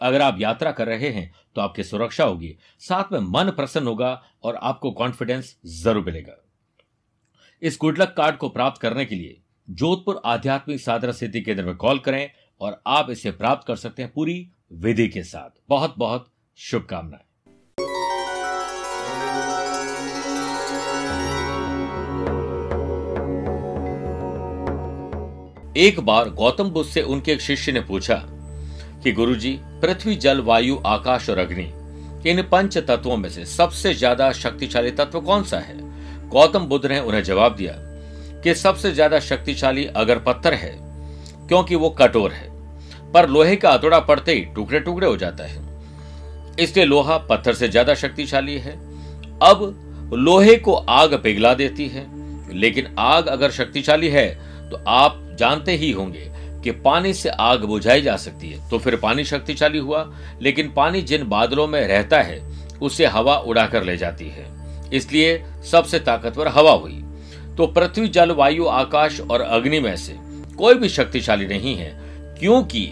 अगर आप यात्रा कर रहे हैं तो आपकी सुरक्षा होगी। साथ में मन प्रसन्न होगा और आपको कॉन्फिडेंस ज़रूर मिलेगा। इस गुडलक कार्ड को प्राप्त करने के लिए जोधपुर आध्यात्मिक साधना सिद्धि केंद्र में कॉल करें और आप इसे प्राप्त कर सकते हैं पूरी विधि के साथ। बहुत बहुत शुभकामनाएँ। एक बार गौतम बुद्ध से उनके एक शिष्य ने पूछा कि गुरुजी पृथ्वी, जल, वायु, आकाश और अग्नि, इन पंच तत्वों में से सबसे ज़्यादा शक्तिशाली तत्व कौन सा है? गौतम बुद्ध ने उन्हें जवाब दिया कि सबसे ज़्यादा शक्तिशाली अगर पत्थर है, क्योंकि वो कठोर है, पर लोहे का अतोड़ा पड़ते ही टुकड़े टुकड़े हो जाता है। इसलिए लोहा पत्थर से ज़्यादा शक्तिशाली है। अब लोहे को आग पिघला देती है, लेकिन आग अगर शक्तिशाली है तो आप जानते ही होंगे कि पानी से आग बुझाई जा सकती है। तो फिर पानी शक्तिशाली हुआ, लेकिन पानी जिन बादलों में रहता है, उसे हवा उड़ाकर ले जाती है। इसलिए सबसे ताकतवर हवा हुई। तो पृथ्वी, जल, वायु, आकाश और अग्नि में से कोई भी शक्तिशाली नहीं है, क्योंकि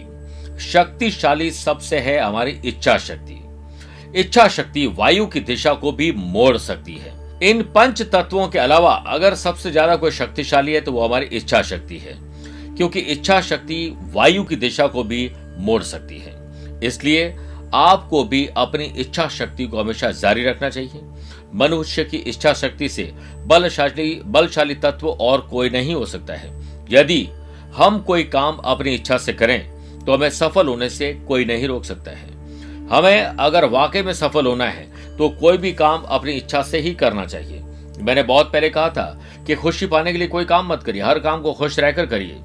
शक्तिशाली सबसे है हमारी इच्छा शक्ति इच्छा शक्ति वायु की दिशा को भी मोड़ सकती है। इन पंच तत्वों के अलावा अगर सबसे ज़्यादा कोई शक्तिशाली है तो वो हमारी इच्छा शक्ति है। क्योंकि इच्छा शक्ति वायु की दिशा को भी मोड़ सकती है। इसलिए आपको भी अपनी इच्छा शक्ति को हमेशा जारी रखना चाहिए। मनुष्य की इच्छा शक्ति से बलशाली बलशाली तत्व और कोई नहीं हो सकता है। यदि हम कोई काम अपनी इच्छा से करें तो हमें सफल होने से कोई नहीं रोक सकता है। हमें अगर वाकई में सफल होना है तो कोई भी काम अपनी इच्छा से ही करना चाहिए। मैंने बहुत पहले कहा था कि खुशी पाने के लिए कोई काम मत करिए, हर काम को खुश रहकर करिए।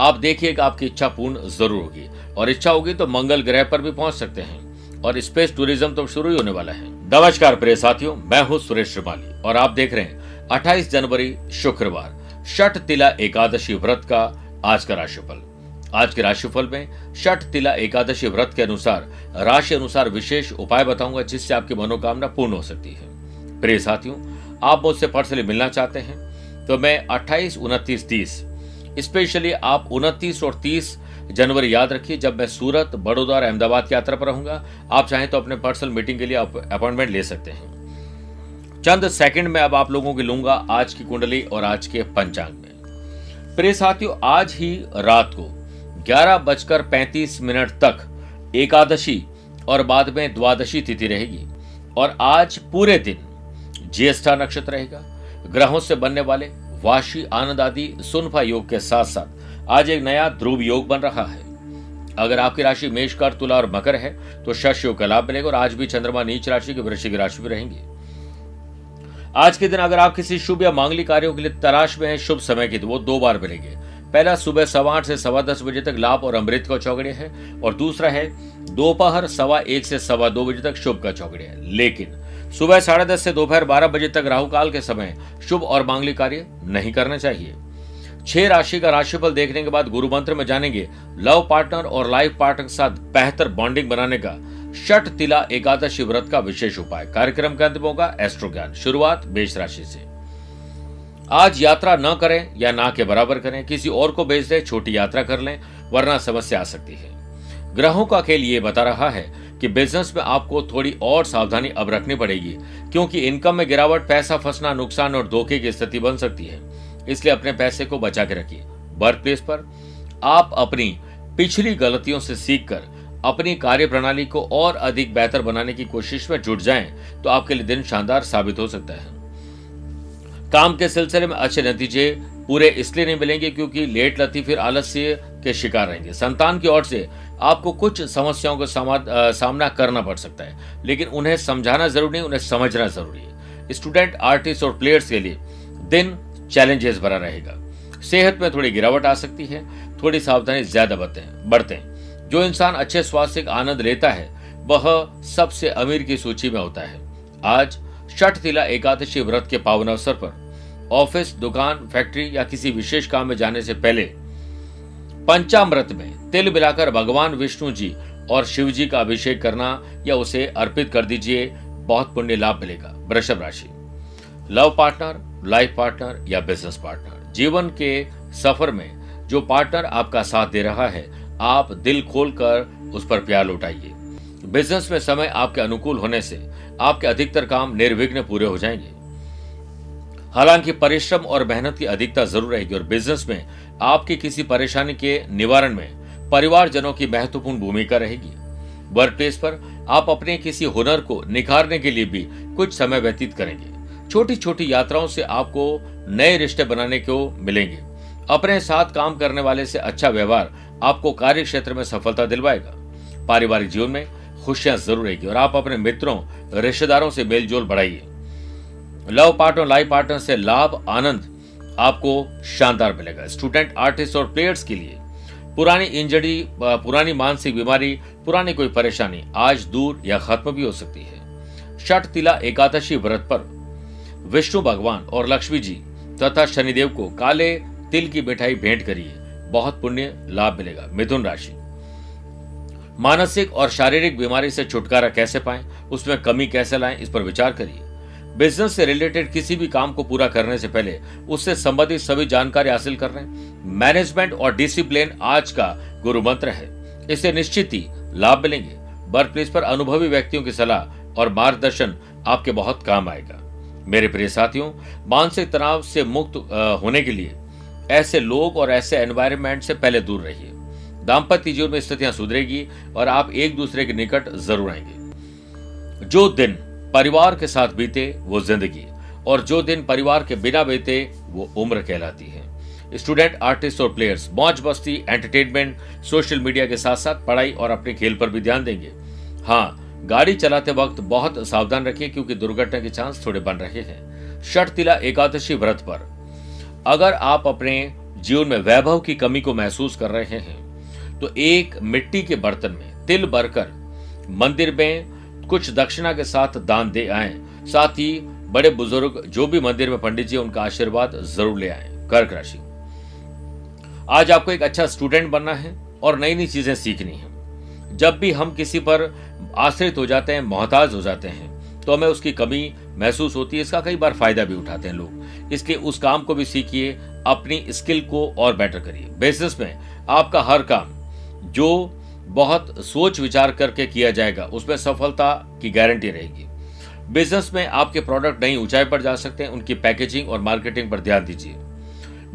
आप देखिएगा आपकी इच्छा पूर्ण ज़रूर होगी। और इच्छा होगी तो मंगल ग्रह पर भी पहुँच सकते हैं। और स्पेस टूरिज़्म तो शुरू ही होने वाला है। नमस्कार प्रिय साथियों मैं हूँ सुरेश श्रिवाली और आप देख रहे हैं 28 जनवरी शुक्रवार शट तिला एकादशी व्रत का आज का राशिफल। आज के राशिफल में शट तिला एकादशी व्रत के अनुसार राशि अनुसार विशेष उपाय बताऊँगा जिससे आपकी मनोकामना पूर्ण हो सकती है। प्रिय साथियों आप मुझसे पर्सनली मिलना चाहते हैं तो मैं 28, उनतीस तीस स्पेशली आप उनतीस और 30 जनवरी याद रखिए, जब मैं सूरत, बड़ौदा और अहमदाबाद की यात्रा पर रहूँगा, आप चाहें तो अपने पर्सनल मीटिंग के लिए आप अपॉइंटमेंट ले सकते हैं। चंद सेकंड में अब आप लोगों की लूँगा आज की कुंडली और आज के पंचांग में। प्रिय साथियों, आज ही रात को ग्यारह बजकर पैंतीस मिनट तक एकादशी और बाद में द्वादशी तिथि रहेगी और आज पूरे दिन ज्येष्ठा नक्षत्र रहेगा, ग्रहों से बनने वाले वाशी आनंद आदि सुनफा योग के साथ साथ आज एक नया ध्रुव योग बन रहा है। अगर आपकी राशि मेषकर तुला और मकर है तो शश योग का लाभ मिलेगा और आज भी चंद्रमा नीच राशि की वृश्चिक राशि में रहेंगे। आज के दिन अगर आप किसी शुभ या मांगलिक कार्यों के लिए तलाश में है, शुभ समय की तो वो दो बार मिलेंगे। पहला, सुबह सवा आठ से सवा दस बजे तक लाभ और अमृत का चौकड़े है, और दूसरा है, दोपहर सवा एक से सवा दो बजे तक शुभ का चौकड़े है। लेकिन सुबह साढ़े दस से दोपहर बारह बजे तक राहु काल के समय शुभ और मांगलिक कार्य नहीं करना चाहिए। छह राशि का राशिफल देखने के बाद गुरु मंत्र में जानेंगे, लव पार्टनर और लाइफ पार्टनर के साथ बेहतर बॉन्डिंग बनाने का शट, तिला, एकादशी व्रत का विशेष उपाय। कार्यक्रम के अंत होगा एस्ट्रो ज्ञान शुरुआत बेश राशि से। आज यात्रा न करें या ना के बराबर करें, किसी और को भेज दें, छोटी यात्रा कर लें, वरना समस्या आ सकती है। ग्रहों का खेल ये बता रहा है कि बिज़नेस में आपको थोड़ी और सावधानी अब रखनी पड़ेगी, क्योंकि इनकम में गिरावट, पैसा फंसना, नुकसान और धोखे की स्थिति बन सकती है। इसलिए अपने पैसे को बचा के रखिए। वर्क प्लेस पर आप अपनी पिछली गलतियों से सीखकर अपनी कार्य प्रणाली को और अधिक बेहतर बनाने की कोशिश में जुट जाएँ तो आपके लिए दिन शानदार साबित हो सकता है। काम के सिलसिले में अच्छे नतीजे पूरे इसलिए नहीं मिलेंगे क्योंकि लेट लती फिर आलस्य के शिकार रहेंगे। संतान की ओर से आपको कुछ समस्याओं का सामना करना पड़ सकता है, लेकिन उन्हें समझाना ज़रूरी नहीं, उन्हें समझना ज़रूरी है। स्टूडेंट, आर्टिस्ट और प्लेयर्स के लिए दिन चैलेंजेस भरा रहेगा। सेहत में थोड़ी गिरावट आ सकती है, थोड़ी सावधानी ज़्यादा बरतें जो इंसान अच्छे स्वास्थ्य का आनंद लेता है, वह सबसे अमीर की सूची में होता है। आज छठ तिला एकादशी व्रत के पावन अवसर पर, ऑफ़िस, दुकान, फैक्ट्री या किसी विशेष काम में जाने से पहले पंचामृत में तिल मिलाकर भगवान विष्णु जी और शिव जी का अभिषेक करना या उसे अर्पित कर दीजिए, बहुत पुण्य लाभ मिलेगा, वृषभ राशि। लव पार्टनर, लाइफ पार्टनर या बिज़नेस पार्टनर। जीवन के सफ़र में जो पार्टनर आपका साथ दे रहा है, आप दिल खोलकर उस पर प्यार लौटाइए। बिज़नेस में समय आपके अनुकूल होने से आपके अधिकतर काम निर्विघ्न पूरे हो जाएँगे। हालाँकि परिश्रम और मेहनत की अधिकता ज़रूर रहेगी और बिज़नेस में आपकी किसी परेशानी के निवारण में परिवारजनों की महत्वपूर्ण भूमिका रहेगी। वर्क प्लेस पर आप अपने किसी हुनर को निखारने के लिए भी कुछ समय व्यतीत करेंगे। छोटी छोटी यात्राओं से आपको नए रिश्ते बनाने को मिलेंगे। अपने साथ काम करने वाले से अच्छा व्यवहार आपको कार्य क्षेत्र में सफलता दिलवाएगा। पारिवारिक जीवन में खुशियाँ ज़रूर रहेगी और आप अपने मित्रों, रिश्तेदारों से मेलजोल बढ़ाइए। लव पार्टनर, लाइफ पार्टनर से लाभ, आनंद आपको शानदार मिलेगा। स्टूडेंट आर्टिस्ट और प्लेयर्स के लिए पुरानी इंजरी पुरानी मानसिक बीमारी, पुरानी कोई परेशानी आज दूर या खत्म भी हो सकती है। छठ तिला एकादशी व्रत पर विष्णु भगवान और लक्ष्मी जी तथा शनिदेव को काले तिल की मिठाई भेंट करिए। बहुत पुण्य लाभ मिलेगा। मिथुन राशि। मानसिक और शारीरिक बीमारी से छुटकारा कैसे पाएँ? उसमें कमी कैसे लाएँ? इस पर विचार करिए। बिज़नेस से रिलेटेड किसी भी काम को पूरा करने से पहले उससे संबंधित सभी जानकारी हासिल कर रहे हैं मैनेजमेंट और डिसिप्लिन आज का गुरु मंत्र है। इससे निश्चित ही लाभ मिलेंगे। वर्क प्लेस पर अनुभवी व्यक्तियों की सलाह और मार्गदर्शन आपके बहुत काम आएगा। मेरे प्रिय साथियों, मानसिक तनाव से मुक्त होने के लिए ऐसे लोग और ऐसे एनवायरमेंट से पहले दूर रहिए। दाम्पत्य जीवन में स्थितियाँ सुधरेगी और आप एक दूसरे के निकट ज़रूर आएँगे। जो दिन परिवार के साथ बीते वो ज़िंदगी, और जो दिन परिवार के बिना बीते वो उम्र कहलाती है। स्टूडेंट, आर्टिस्ट और प्लेयर्स, मौज बस्ती एंटरटेनमेंट, सोशल मीडिया के साथ साथ पढ़ाई और अपने खेल पर भी ध्यान देंगे। हाँ गाड़ी चलाते वक्त बहुत सावधान रखिए, क्योंकि दुर्घटना के चांस थोड़े बन रहे हैं। शट तिला एकादशी व्रत पर। अगर आप अपने जीवन में वैभव की कमी को महसूस कर रहे हैं तो एक मिट्टी के बर्तन में तिल भरकर मंदिर में कुछ दक्षिणा के साथ दान दे आए। साथ ही बड़े बुज़ुर्ग जो भी मंदिर में पंडित जी उनका आशीर्वाद ज़रूर ले आए। कर्क राशि। आज आपको एक अच्छा स्टूडेंट बनना है और नई नई चीज़ें सीखनी है। जब भी हम किसी पर आश्रित हो जाते हैं, मोहताज हो जाते हैं तो हमें उसकी कमी महसूस होती है। इसका कई बार फ़ायदा भी उठाते हैं लोग। इसलिए उस काम को भी सीखिए, अपनी स्किल को और बेटर करिए। बिज़नेस में आपका हर काम, जो बहुत सोच विचार करके किया जाएगा, उसमें सफलता की गारंटी रहेगी। बिज़नेस में आपके प्रोडक्ट नई ऊंचाई पर जा सकते हैं उनकी पैकेजिंग और मार्केटिंग पर ध्यान दीजिए।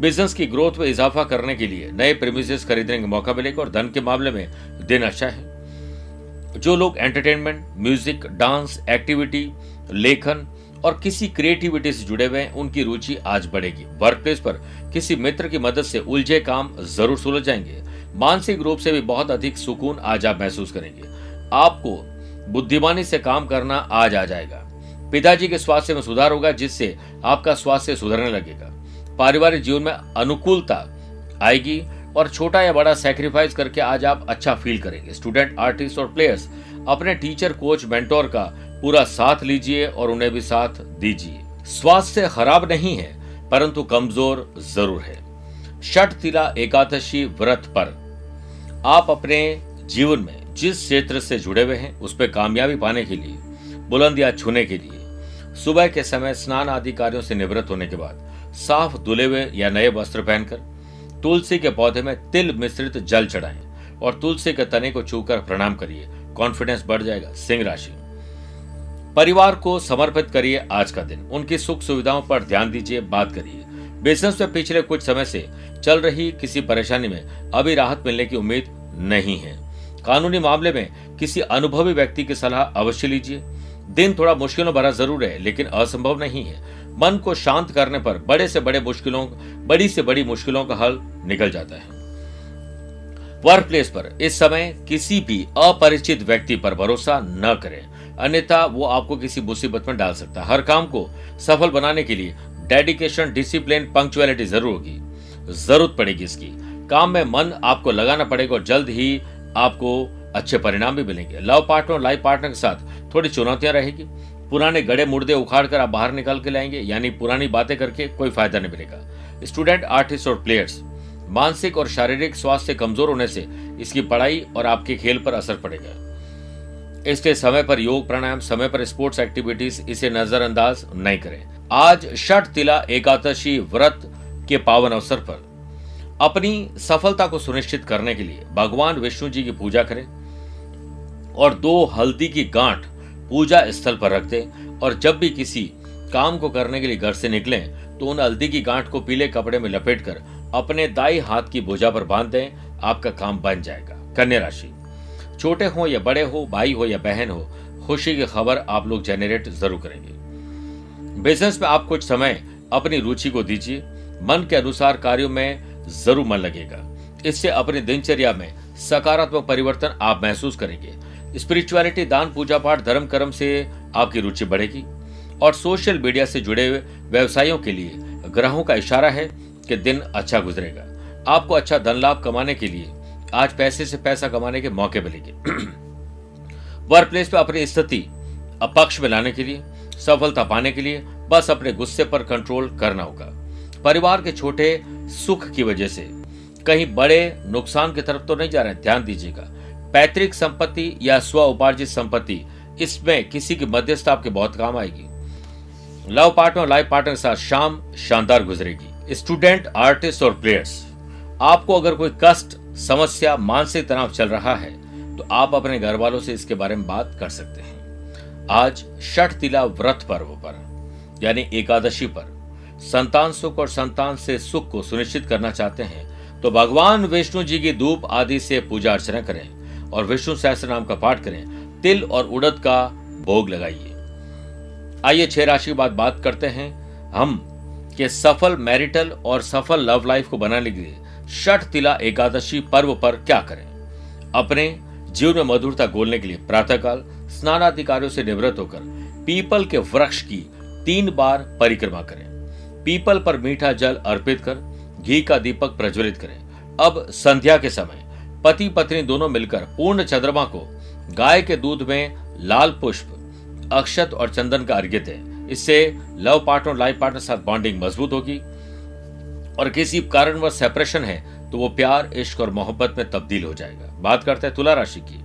बिज़नेस की ग्रोथ में इजाफा करने के लिए नए प्रेमिसेस खरीदने का मौका मिलेगा और धन के मामले में दिन अच्छा है। जो लोग एंटरटेनमेंट म्यूज़िक डांस एक्टिविटी लेखन और किसी क्रिएटिविटी से जुड़े हुए हैं, उनकी रुचि आज बढ़ेगी। वर्क प्लेस पर किसी मित्र की मदद से उलझे काम ज़रूर सुलझ जाएँगे। मानसिक रूप से भी बहुत अधिक सुकून आज आप महसूस करेंगे। आपको बुद्धिमानी से काम करना आज आ जाएगा। पिताजी के स्वास्थ्य में सुधार होगा, जिससे आपका स्वास्थ्य सुधरने लगेगा। पारिवारिक जीवन में अनुकूलता आएगी और छोटा या बड़ा सेक्रीफाइस करके आज आप अच्छा फील करेंगे। स्टूडेंट आर्टिस्ट और प्लेयर्स अपने टीचर कोच मेंटोर का पूरा साथ लीजिए और उन्हें भी साथ दीजिए। स्वास्थ्य खराब नहीं है, परंतु कमज़ोर ज़रूर है। शट तिला एकादशी व्रत पर आप अपने जीवन में जिस क्षेत्र से जुड़े हुए हैं, उस पर कामयाबी पाने के लिए बुलंदियाँ छूने के लिए, सुबह के समय स्नान आदि कार्यों से निवृत्त होने के बाद साफ़ धुले हुए या नए वस्त्र पहनकर, तुलसी के पौधे में तिल मिश्रित जल चढ़ाएँ और तुलसी के तने को छूकर प्रणाम करिए। कॉन्फिडेंस बढ़ जाएगा, सिंह राशि। परिवार को समर्पित करिए आज का दिन। उनकी सुख सुविधाओं पर ध्यान दीजिए, बात करिए। बिज़नेस में पिछले कुछ समय से चल रही किसी परेशानी में अभी राहत मिलने की उम्मीद नहीं है। कानूनी मामले में किसी अनुभवी व्यक्ति की सलाह अवश्य लीजिए। दिन थोड़ा मुश्किलों भरा ज़रूर है, लेकिन असंभव नहीं है। मन को शांत करने पर बड़े से बड़े मुश्किलों, बड़ी से बड़ी मुश्किलों का हल निकल जाता है। वर्क प्लेस पर इस समय किसी भी अपरिचित व्यक्ति पर भरोसा न करें। अन्यथा वो आपको किसी मुसीबत में डाल सकता है। हर काम को सफल बनाने के लिए डेडिकेशन डिसिप्लिन पंक्चुअलिटी ज़रूर होगी। ज़रूरत पड़ेगी इसकी। काम में मन आपको लगाना पड़ेगा और जल्द ही आपको अच्छे परिणाम भी मिलेंगे। लव पार्टनर और लाइफ पार्टनर के साथ थोड़ी चुनौतियाँ रहेगी। पुराने गड़े मुर्दे उखाड़ कर आप बाहर निकाल के लाएँगे, यानी पुरानी बातें करके कोई फ़ायदा नहीं मिलेगा। स्टूडेंट, आर्टिस्ट और प्लेयर्स, मानसिक और शारीरिक स्वास्थ्य कमज़ोर होने से इसकी पढ़ाई और आपके खेल पर असर पड़ेगा। इसलिए समय पर योग प्राणायाम, समय पर स्पोर्ट्स एक्टिविटीज़, इसे नजरअंदाज नहीं करें। आज षठ तिला एकादशी व्रत के पावन अवसर पर अपनी सफलता को सुनिश्चित करने के लिए भगवान विष्णु जी की पूजा करें और दो हल्दी की गांठ पूजा स्थल पर रख दें और जब भी किसी काम को करने के लिए घर से निकलें तो उन हल्दी की गांठ को पीले कपड़े में लपेटकर अपने दाई हाथ की भुजा पर बाँध दें, आपका काम बन जाएगा। कन्या राशि, छोटे हो या बड़े हो, भाई हो या बहन हो, खुशी की खबर आप लोग जेनरेट ज़रूर करेंगे। बिज़नेस में आप कुछ समय अपनी रुचि को दीजिए। मन के अनुसार कार्यों में ज़रूर मन लगेगा। इससे अपनी दिनचर्या में सकारात्मक परिवर्तन आप महसूस करेंगे। स्पिरिचुअलिटी, दान, पूजा पाठ, धर्म, कर्म से आपकी रुचि बढ़ेगी। और सोशल मीडिया से जुड़े हुए व्यवसायों के लिए ग्रहों का इशारा है कि दिन अच्छा गुजरेगा। आपको अच्छा धन लाभ कमाने के लिए आज पैसे से पैसा कमाने के मौके मिलेंगे। वर्क प्लेस पे अपनी स्थिति अपक्ष में लाने के लिए, सफलता पाने के लिए बस अपने गुस्से पर कंट्रोल करना होगा। परिवार के छोटे सुख की वजह से। कहीं बड़े नुकसान की तरफ़ तो नहीं जा रहे ध्यान दीजिएगा। पैतृक संपत्ति या स्व उपार्जित संपत्ति, इसमें किसी की मध्यस्थ आपके बहुत काम आएगी। लव पार्टनर और लाइफ पार्टनर के साथ शाम शानदार गुजरेगी। स्टूडेंट, आर्टिस्ट और प्लेयर्स, आपको अगर कोई कष्ट, समस्या, मानसिक तनाव चल रहा है तो आप अपने घर वालों से इसके बारे में बात कर सकते हैं। आज षठ तिला व्रत पर्व पर, यानी एकादशी पर संतान सुख और संतान से सुख को सुनिश्चित करना चाहते हैं तो भगवान विष्णु जी की धूप आदि से पूजा अर्चना करें और विष्णु सहस्त्र नाम का पाठ करें। तिल और उड़द का भोग लगाइए। आइए छह राशि के बाद बात करते हैं। हम कि सफल मैरिटल और सफल लव लाइफ को बनाने के लिए षठ तिला एकादशी पर्व पर क्या करें? अपने जीवन में मधुरता गोलने के लिए प्रातःकाल स्नानाधिकारियों से निवृत्त होकर पीपल के वृक्ष की तीन बार परिक्रमा करें। पीपल पर मीठा जल अर्पित कर, घी का दीपक प्रज्वलित करें। अब संध्या के समय पति पत्नी दोनों मिलकर पूर्ण चंद्रमा को, गाय के दूध में लाल पुष्प, अक्षत और चंदन का अर्घ्य दें। इससे लव पार्टनर, लाइफ पार्टनर साथ बॉन्डिंग मज़बूत होगी। और किसी कारण कारणवश सेपरेशन है तो वो प्यार, इश्क और मोहब्बत में तब्दील हो जाएगा। बात करते हैं तुला राशि की।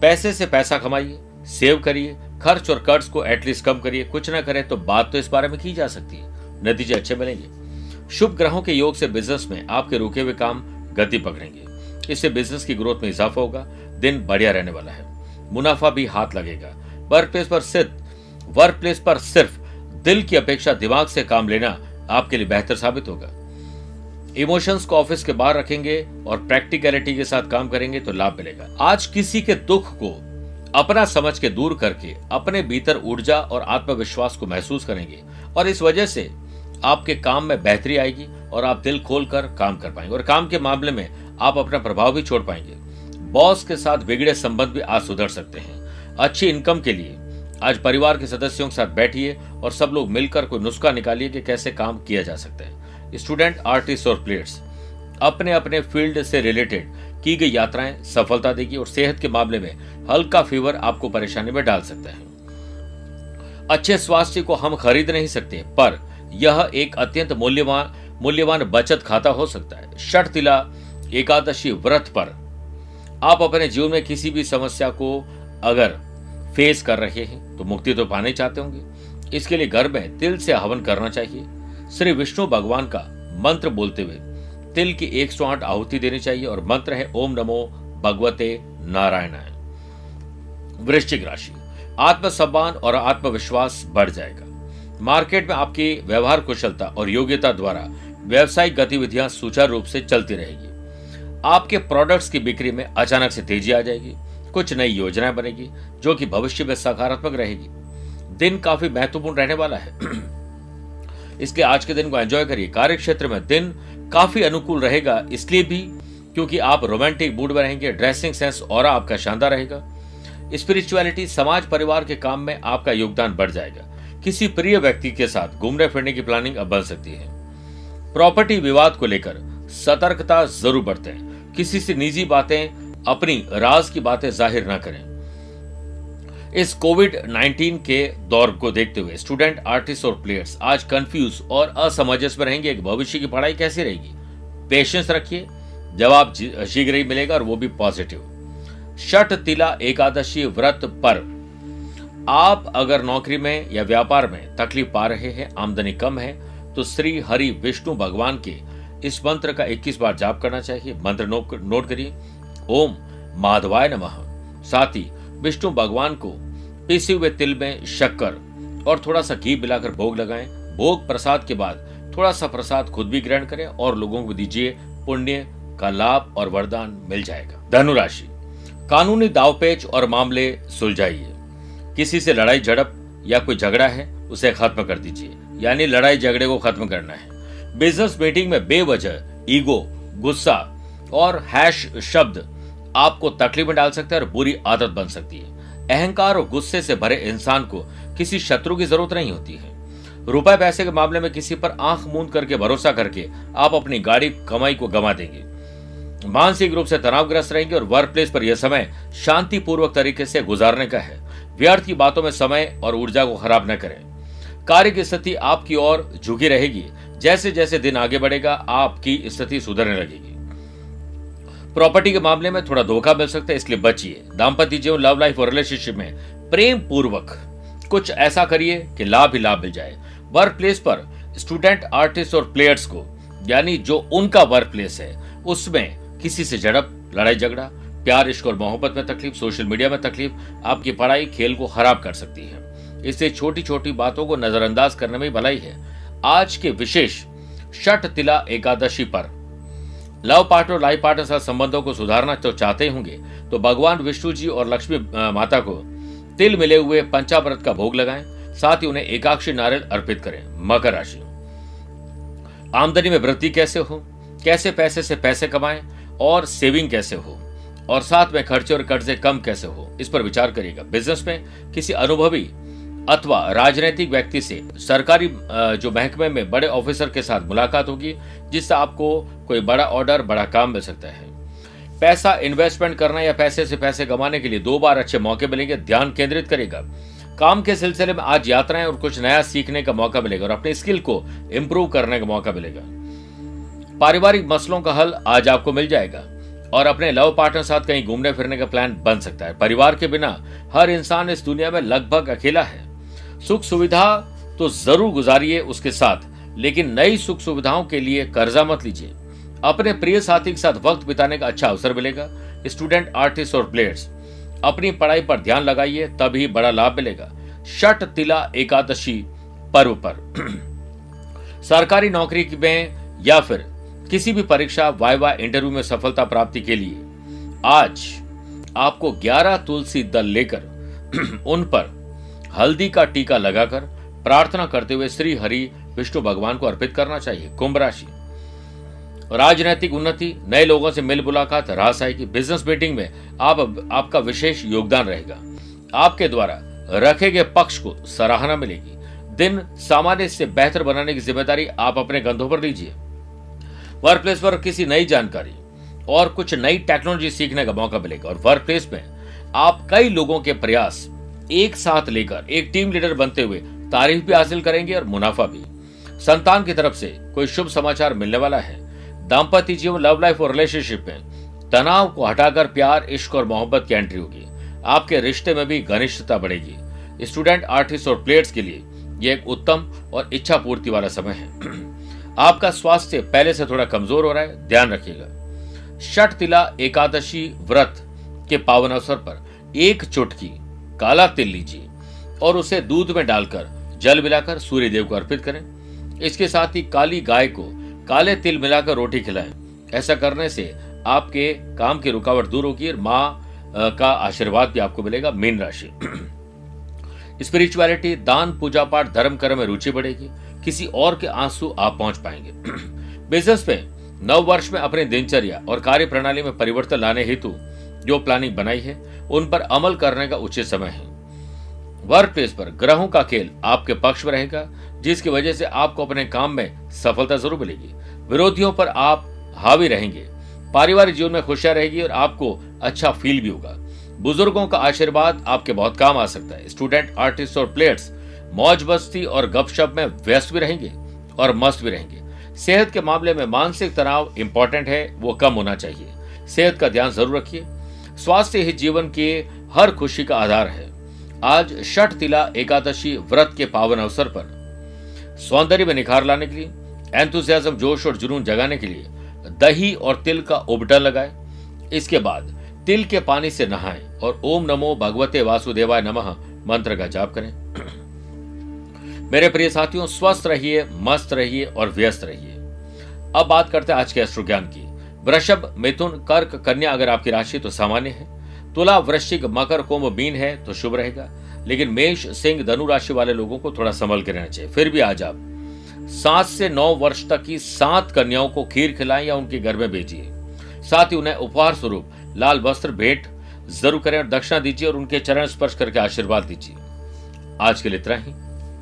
पैसे से पैसा कमाइए, सेव करिए, खर्च और कर्ज को एटलीस्ट कम करिए। कुछ ना करें तो बात तो इस बारे में की जा सकती है। नतीजे अच्छे मिलेंगे। शुभ ग्रहों के योग से बिज़नेस में आपके रुके हुए काम गति पकड़ेंगे। इससे बिज़नेस की ग्रोथ में इजाफा होगा, दिन बढ़िया रहने वाला है। मुनाफा भी हाथ लगेगा। वर्क प्लेस पर सिर्फ़ वर्क प्लेस पर सिर्फ़ दिल की अपेक्षा दिमाग से काम लेना आपके लिए बेहतर साबित होगा। इमोशंस को ऑफ़िस के बाहर रखेंगे और प्रैक्टिकलिटी के साथ काम करेंगे तो लाभ मिलेगा। आज किसी के दुख को अपना समझ के दूर करके अपने भीतर ऊर्जा और आत्मविश्वास को महसूस करेंगे और इस वजह से आपके काम में बेहतरी आएगी और आप दिल खोल कर काम कर पाएँगे और काम के मामले में आप अपना प्रभाव भी छोड़ पाएँगे। बॉस के साथ बिगड़े संबंध भी आज सुधर सकते हैं। अच्छी इनकम के लिए आज परिवार के सदस्यों के साथ बैठिए और सब लोग मिलकर कोई नुस्खा निकालिए कि कैसे काम किया जा सकता है। स्टूडेंट, आर्टिस्ट और प्लेयर्स अपने अपने फ़ील्ड से रिलेटेड की गई यात्राएँ सफलता देगी और सेहत के मामले में हल्का फीवर आपको परेशानी में डाल सकता है। अच्छे स्वास्थ्य को हम खरीद नहीं सकते, पर यह एक अत्यंत मूल्यवान मूल्यवान बचत खाता हो सकता है। षठ तिला एकादशी व्रत पर आप अपने जीवन में किसी भी समस्या को अगर फेस कर रहे हैं तो मुक्ति तो पाने चाहते होंगे। इसके लिए घर में तिल से हवन करना चाहिए। श्री विष्णु भगवान का मंत्र बोलते हुए तिल की 108 आहुति देनी चाहिए और मंत्र है, ओम नमो भगवते नारायणाय। वृश्चिक राशि, आत्मसम्मान और आत्मविश्वास बढ़ जाएगा। मार्केट में आपकी व्यवहार कुशलता और योग्यता द्वारा व्यवसायिक गतिविधियाँ सुचारू रूप से चलती रहेगी। आपके प्रोडक्ट्स की बिक्री में अचानक से तेज़ी आ जाएगी। कुछ नई योजनाएँ बनेगी, जो कि भविष्य में सकारात्मक रहेगी। दिन काफ़ी महत्वपूर्ण रहने वाला है। इसलिए आज के दिन को एंजॉय करिए। कार्य क्षेत्र में दिन काफ़ी अनुकूल रहेगा, इसलिए भी क्योंकि आप रोमांटिक मूड में रहेंगे ड्रेसिंग सेंस और आपका शानदार रहेगा। स्पिरिचुअलिटी समाज, परिवार के काम में आपका योगदान बढ़ जाएगा। किसी प्रिय व्यक्ति के साथ घूमने फिरने की प्लानिंग अब बन सकती है। प्रॉपर्टी विवाद को लेकर सतर्कता ज़रूर बरतें। किसी से निजी बातें, अपनी राज की बातें ज़ाहिर ना करें। इस कोविड 19 के दौर को देखते हुए स्टूडेंट आर्टिस्ट और प्लेयर्स आज कंफ्यूज और असमंजस में रहेंगे। भविष्य की पढ़ाई कैसी रहेगी? पेशेंस रखिए। जवाब शीघ्र ही मिलेगा और वो भी पॉजिटिव शट तिला एकादशी व्रत पर आप अगर नौकरी में या व्यापार में तकलीफ़ पा रहे हैं, आमदनी कम है तो श्री हरि विष्णु भगवान के इस मंत्र का 21 बार जाप करना चाहिए। मंत्र नोट करिए। ओम माधवाय नमः। साथ ही विष्णु भगवान को पीसे हुए तिल में शक्कर और थोड़ा सा घी मिलाकर भोग लगाएँ। भोग प्रसाद के बाद थोड़ा सा प्रसाद खुद भी ग्रहण करें और लोगों को दीजिए पुण्य का लाभ और वरदान मिल जाएगा। धनुराशि। कानूनी दावपेच और मामले सुलझाइए। किसी से लड़ाई झड़प या कोई झगड़ा है, उसे खत्म कर दीजिए। यानी लड़ाई झगड़े को खत्म करना है। बिज़नेस मीटिंग में बेवजह, ईगो, गुस्सा और हैश शब्द आपको तकलीफ़ में डाल सकते हैं और बुरी आदत बन सकती है। अहंकार और गुस्से से भरे इंसान को किसी शत्रु की ज़रूरत नहीं होती है। रुपए पैसे के मामले में किसी पर आँख मूंद करके भरोसा करके आप अपनी गाड़ी, कमाई को गमा देंगे। मानसिक रूप से तनावग्रस्त रहेंगे और वर्क प्लेस पर यह समय शांतिपूर्वक तरीके से गुजारने का है। व्यर्थ की बातों में समय और ऊर्जा को खराब न करें। कार्य की स्थिति आपकी ओर झुकी रहेगी। जैसे जैसे दिन आगे बढ़ेगा, आपकी स्थिति सुधरने लगेगी। प्रॉपर्टी के मामले में थोड़ा धोखा मिल सकता है, इसलिए बचिए। दाम्पत्य जीवन लव लाइफ और रिलेशनशिप में प्रेम पूर्वक कुछ ऐसा करिए कि लाभ ही लाभ मिल जाए। वर्क प्लेस पर स्टूडेंट आर्टिस्ट और प्लेयर्स को, यानी जो उनका वर्क प्लेस है, उसमें किसी से झड़प लड़ाई झगड़ा प्यार, इश्क और मोहब्बत में तकलीफ़, सोशल मीडिया में तकलीफ़, आपकी पढ़ाई खेल को खराब कर सकती है। इससे छोटी छोटी बातों को नजरअंदाज करने में भलाई है। आज के विशेष शट तिला एकादशी पर। लव पार्टनर लाइफ पार्टनर साथ संबंधों को सुधारना तो चाहते होंगे तो भगवान विष्णु जी और लक्ष्मी माता को तिल मिले हुए पंचाव्रत का भोग लगाएँ, साथ ही उन्हें एकाक्षी नारियल अर्पित करें। मकर राशि। आमदनी में वृद्धि कैसे हो? कैसे पैसे से पैसे कमाएँ? और सेविंग कैसे हो? और साथ में खर्चे और कर्जे कम कैसे हो, इस पर विचार करिएगा। बिज़नेस में किसी अनुभवी अथवा राजनीतिक व्यक्ति से सरकारी जो महकमे में बड़े ऑफिसर के साथ मुलाकात होगी, जिससे आपको कोई बड़ा ऑर्डर बड़ा काम मिल सकता है। पैसा इन्वेस्टमेंट करना या पैसे से पैसे कमाने के लिए दो बार अच्छे मौके मिलेंगे, ध्यान केंद्रित करेगा काम के सिलसिले में आज यात्राएँ और कुछ नया सीखने का मौका मिलेगा और अपने स्किल को इंप्रूव करने का मौका मिलेगा। पारिवारिक मसलों का हल आज आपको मिल जाएगा। और अपने लव पार्टनर साथ कहीं घूमने फिरने का प्लान बन सकता है। परिवार के बिना हर इंसान इस दुनिया में लगभग अकेला है। सुख सुविधा तो ज़रूर गुजारिए उसके साथ, लेकिन नई सुख सुविधाओं के लिए कर्जा मत लीजिए। अपने प्रिय साथी के साथ वक्त बिताने का अच्छा अवसर मिलेगा। स्टूडेंट, आर्टिस्ट और प्लेयर्स, अपनी पढ़ाई पर ध्यान लगाइए, तभी बड़ा लाभ मिलेगा। शट, तिला, एकादशी पर्व पर। सरकारी नौकरी में या फिर किसी भी परीक्षा वाइवा इंटरव्यू में सफलता प्राप्ति के लिए आज आपको 11 तुलसी दल लेकर उन पर हल्दी का टीका लगाकर प्रार्थना करते हुए श्री हरि विष्णु भगवान को अर्पित करना चाहिए। कुंभ राशि। राजनैतिक उन्नति, नए लोगों से मिल मुलाकात रास आएगी बिज़नेस मीटिंग में आप आपका विशेष योगदान रहेगा। आपके द्वारा रखे गए पक्ष को सराहना मिलेगी। दिन सामान्य से बेहतर बनाने की ज़िम्मेदारी आप अपने कंधों पर लीजिए। वर्क प्लेस पर किसी नई जानकारी और कुछ नई टेक्नोलॉजी सीखने का मौका मिलेगा। और वर्क प्लेस में आप कई लोगों के प्रयास एक साथ लेकर, एक टीम लीडर बनते हुए तारीफ़ भी हासिल करेंगे और मुनाफा भी। संतान की तरफ़ से कोई शुभ समाचार मिलने वाला है। दाम्पत्य जीवन लव लाइफ और रिलेशनशिप में तनाव को हटाकर प्यार, इश्क और मोहब्बत की एंट्री होगी। आपके रिश्ते में भी घनिष्ठता बढ़ेगी। स्टूडेंट आर्टिस्ट और प्लेयर्स के लिए यह एक उत्तम और इच्छा पूर्ति वाला समय है। आपका स्वास्थ्य पहले से थोड़ा कमज़ोर हो रहा है, ध्यान रखिएगा। शट तिला एकादशी व्रत के पावन अवसर पर एक चुटकी काला तिल लीजिए और उसे दूध में डालकर जल मिलाकर सूर्य देव को अर्पित करें। इसके साथ ही काली गाय को काले तिल मिलाकर रोटी खिलाएँ। ऐसा करने से आपके काम की रुकावट दूर होगी और माँ का आशीर्वाद भी आपको मिलेगा, मीन राशि। स्पिरिचुअलिटी, दान, पूजा पाठ, धर्म कर्म में रुचि बढ़ेगी। किसी और के आँसू आप पहुँच पाएँगे। बिज़नेस में नव वर्ष में अपने दिनचर्या और कार्य प्रणाली में परिवर्तन लाने हेतु जो प्लानिंग बनाई है, उन पर अमल करने का उचित समय है। वर्क प्लेस पर ग्रहों का खेल आपके पक्ष में रहेगा, जिसकी वजह से आपको अपने काम में सफलता ज़रूर मिलेगी। विरोधियों पर आप हावी रहेंगे, पारिवारिक जीवन में खुशियाँ रहेगी और आपको अच्छा फील भी होगा। बुज़ुर्गों का आशीर्वाद आपके बहुत काम आ सकता है। स्टूडेंट आर्टिस्ट और प्लेयर्स मौज बस्ती और गपशप में व्यस्त भी रहेंगे और मस्त भी रहेंगे। सेहत के मामले में मानसिक तनाव इंपॉर्टेंट है, वो कम होना चाहिए। सेहत का ध्यान ज़रूर रखिए। स्वास्थ्य ही जीवन के हर खुशी का आधार है। आज षठ तिला एकादशी व्रत के पावन अवसर पर। सौंदर्य में निखार लाने के लिए एंथुजियाज्म जोश और जुनून जगाने के लिए दही और तिल का उबटा लगाए। इसके बाद तिल के पानी से नहाएँ और ओम नमो भगवते वासुदेवाय नमः मंत्र का जाप करें। मेरे प्रिय साथियों, स्वस्थ रहिए, मस्त रहिए और व्यस्त रहिए। अब बात करते हैं आज के अश्रु ज्ञान की। वृषभ, मिथुन, कर्क, कन्या अगर आपकी राशि तो सामान्य है। तुला, वृश्चिक, मकर, कुंभ, मीन है तो शुभ रहेगा। लेकिन मेष, सिंह, धनु राशि वाले लोगों को थोड़ा संभल के रहना चाहिए। फिर भी आज आप सात से नौ वर्ष तक की सात कन्याओं को खीर खिलाएँ या उनके घर में भेजिए। साथ ही उन्हें उपहार स्वरूप लाल वस्त्र, भेंट ज़रूर करें और दक्षिणा दीजिए और उनके चरण स्पर्श करके आशीर्वाद दीजिए। आज के लिए इतना ही।